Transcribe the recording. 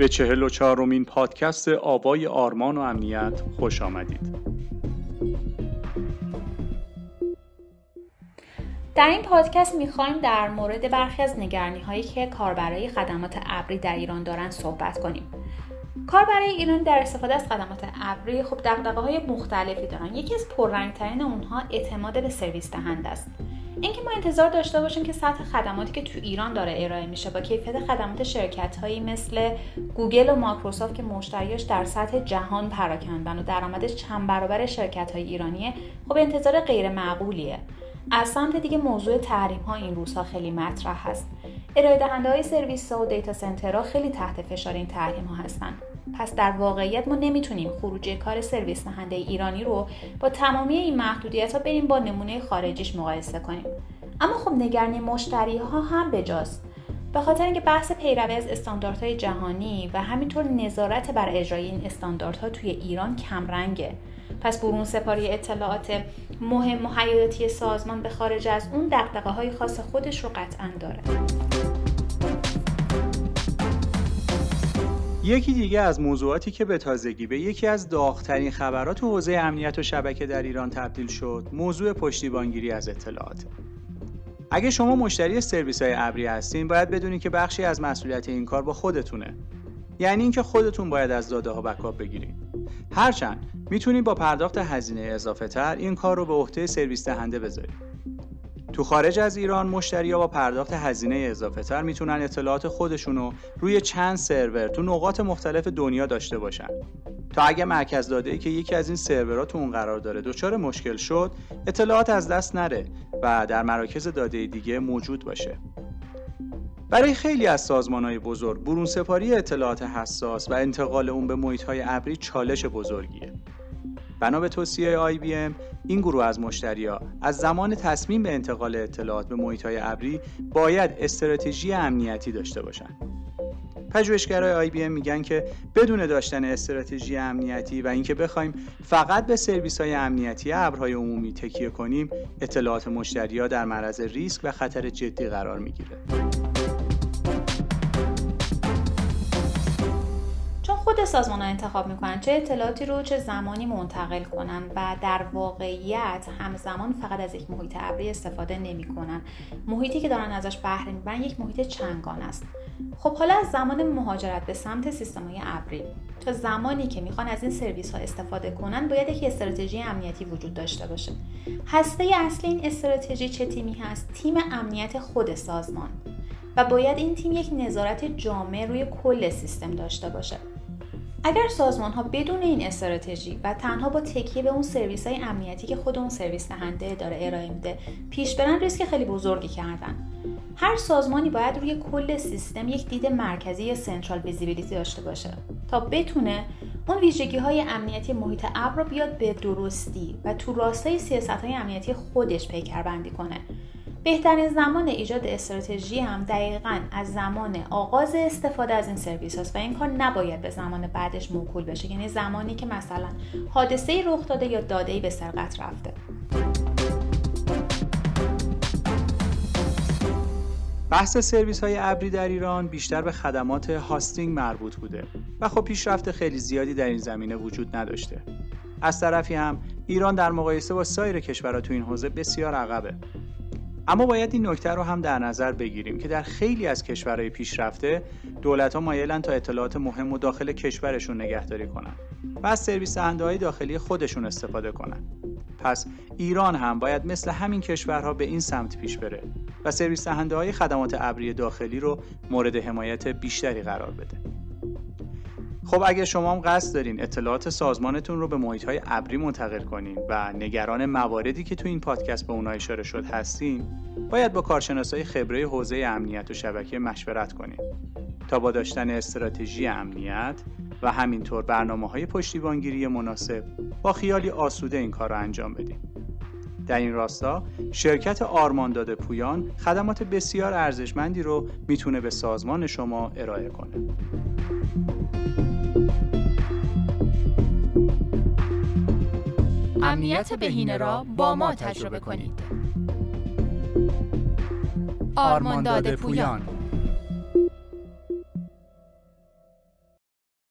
به چهل و چهارمین پادکست آوای آرمان و امنیت خوش آمدید. در این پادکست می‌خوایم در مورد برخی از نگرانی هایی که کاربرای خدمات ابری در ایران دارن صحبت کنیم. کاربرای ایران در استفاده از خدمات ابری خب دقدقه های مختلفی دارن. یکی از پررنگترین اونها اعتماد به سرویس دهنده است. اینکه ما انتظار داشته باشیم که سطح خدماتی که تو ایران داره ارائه میشه با کیفیت خدمات شرکت هایی مثل گوگل و مایکروسافت که مشتریاش در سطح جهان پراکندن و درآمدش چند برابر شرکت های ایرانیه خب انتظار غیر معقولیه. از سمت دیگه موضوع تحریم ها این روزها خیلی مطرح هست. ارائه دهنده های سرویس ها و data center ها خیلی تحت فشار این تحریم ها هستن. پس در واقعیت ما نمی‌تونیم خروجی کار سرویس دهنده ایرانی رو با تمامی این محدودیت ها بریم با نمونه خارجیش مقایسه کنیم. اما خب نگرانی مشتری ها هم بجاست. به خاطر اینکه بحث پیروی از استانداردهای جهانی و همینطور نظارت بر اجرای این استانداردها توی ایران کمرنگه. پس برون سپاری اطلاعات مهم و حیاتی سازمان به خارج از اون دقدقه های خاص خودش رو قطعا داره. یکی دیگه از موضوعاتی که به تازگی به یکی از داغترین خبرات حوزه امنیت و شبکه در ایران تبدیل شد موضوع پشتیبانگیری از اطلاعات. اگه شما مشتری سرویس های ابری هستین باید بدونید که بخشی از مسئولیت این کار با خودتونه. یعنی اینکه خودتون باید از داده ها بکاپ بگیرید هرچند می‌تونید با پرداخت هزینه اضافه تر این کار رو به عهده سرویس دهنده بذارید تو خارج از ایران مشتری ها با پرداخت هزینه اضافه تر می‌تونن اطلاعات خودشون رو روی چند سرور تو نقاط مختلف دنیا داشته باشن. تا اگه مرکز داده ای که یکی از این سرورها تو اون قرار داره دچار مشکل شد اطلاعات از دست نره و در مراکز داده دیگه موجود باشه. برای خیلی از سازمان های بزرگ برون سپاری اطلاعات حساس و انتقال اون به محیط های ابری چالش بزرگیه. بنا به توصیه آی این گروه از مشتریا از زمان تصمیم به انتقال اطلاعات به محیط های ابری باید استراتژی امنیتی داشته باشند. پژوهشگرای آی میگن که بدون داشتن استراتژی امنیتی و اینکه بخوایم فقط به سرویس های امنیتی ابرهای عمومی تکیه کنیم اطلاعات مشتریا در معرض ریسک و خطر جدی قرار می‌گیره. خود سازمان ها انتخاب می‌کنن چه اطلاعاتی رو چه زمانی منتقل کنن و در واقعیت همزمان فقط از یک محیط ابری استفاده نمی‌کنن. محیطی که دارن ازش بهره می‌برن یک محیط چنگان است. خب حالا از زمان مهاجرت به سمت سیستم های ابری تا زمانی که می‌خوان از این سرویس ها استفاده کنن باید یک استراتژی امنیتی وجود داشته باشه. هسته اصلی این استراتژی چه تیمی هست؟ تیم امنیت خود سازمان. و باید این تیم یک نظارت جامع روی کل سیستم داشته باشه. اگر سازمان ها بدون این استراتژی و تنها با تکیه به اون سرویس های امنیتی که خود اون سرویس دهنده داره ارائه میده پیش برن ریسک خیلی بزرگی کردن. هر سازمانی باید روی کل سیستم یک دید مرکزی یا central visibility داشته باشه تا بتونه اون ویژگی های امنیتی محیط ابر رو بیاد به درستی و تو راستای سیاست های امنیتی خودش پیکربندی کنه. بهترین زمان ایجاد استراتژی هم دقیقا از زمان آغاز استفاده از این سرویس هست و این کار نباید به زمان بعدش موکول بشه. یعنی زمانی که مثلا حادثه رخ داده یا داده به سرقت رفته. بحث سرویس های ابری در ایران بیشتر به خدمات hosting مربوط بوده و خب پیشرفت خیلی زیادی در این زمینه وجود نداشته. از طرفی هم ایران در مقایسه با سایر کشورها تو این حوزه بسیار عقبه. اما باید این نکته رو هم در نظر بگیریم که در خیلی از کشورهای پیشرفته دولت ها مایلن تا اطلاعات مهم رو داخل کشورشون نگهداری کنن و از سرویس های داخلی خودشون استفاده کنن. پس ایران هم باید مثل همین کشورها به این سمت پیش بره و سرویس های خدمات ابری داخلی رو مورد حمایت بیشتری قرار بده. خب اگر شما هم قصد دارین اطلاعات سازمانتون رو به محیط های ابری منتقل کنین و نگران مواردی که تو این پادکست به اونها اشاره شد هستین باید با کارشناسای خبره حوزه امنیت و شبکه مشورت کنین. تا با داشتن استراتژی امنیت و همینطور برنامه های پشتیبانگیری مناسب با خیالی آسوده این کار رو انجام بدین. در این راستا شرکت آرمانداد پویان خدمات بسیار ارزشمندی رو می‌تونه به سازمان شما ارائه کنه. امنیت بهینه را با ما تجربه کنید. آرمانداد پویان.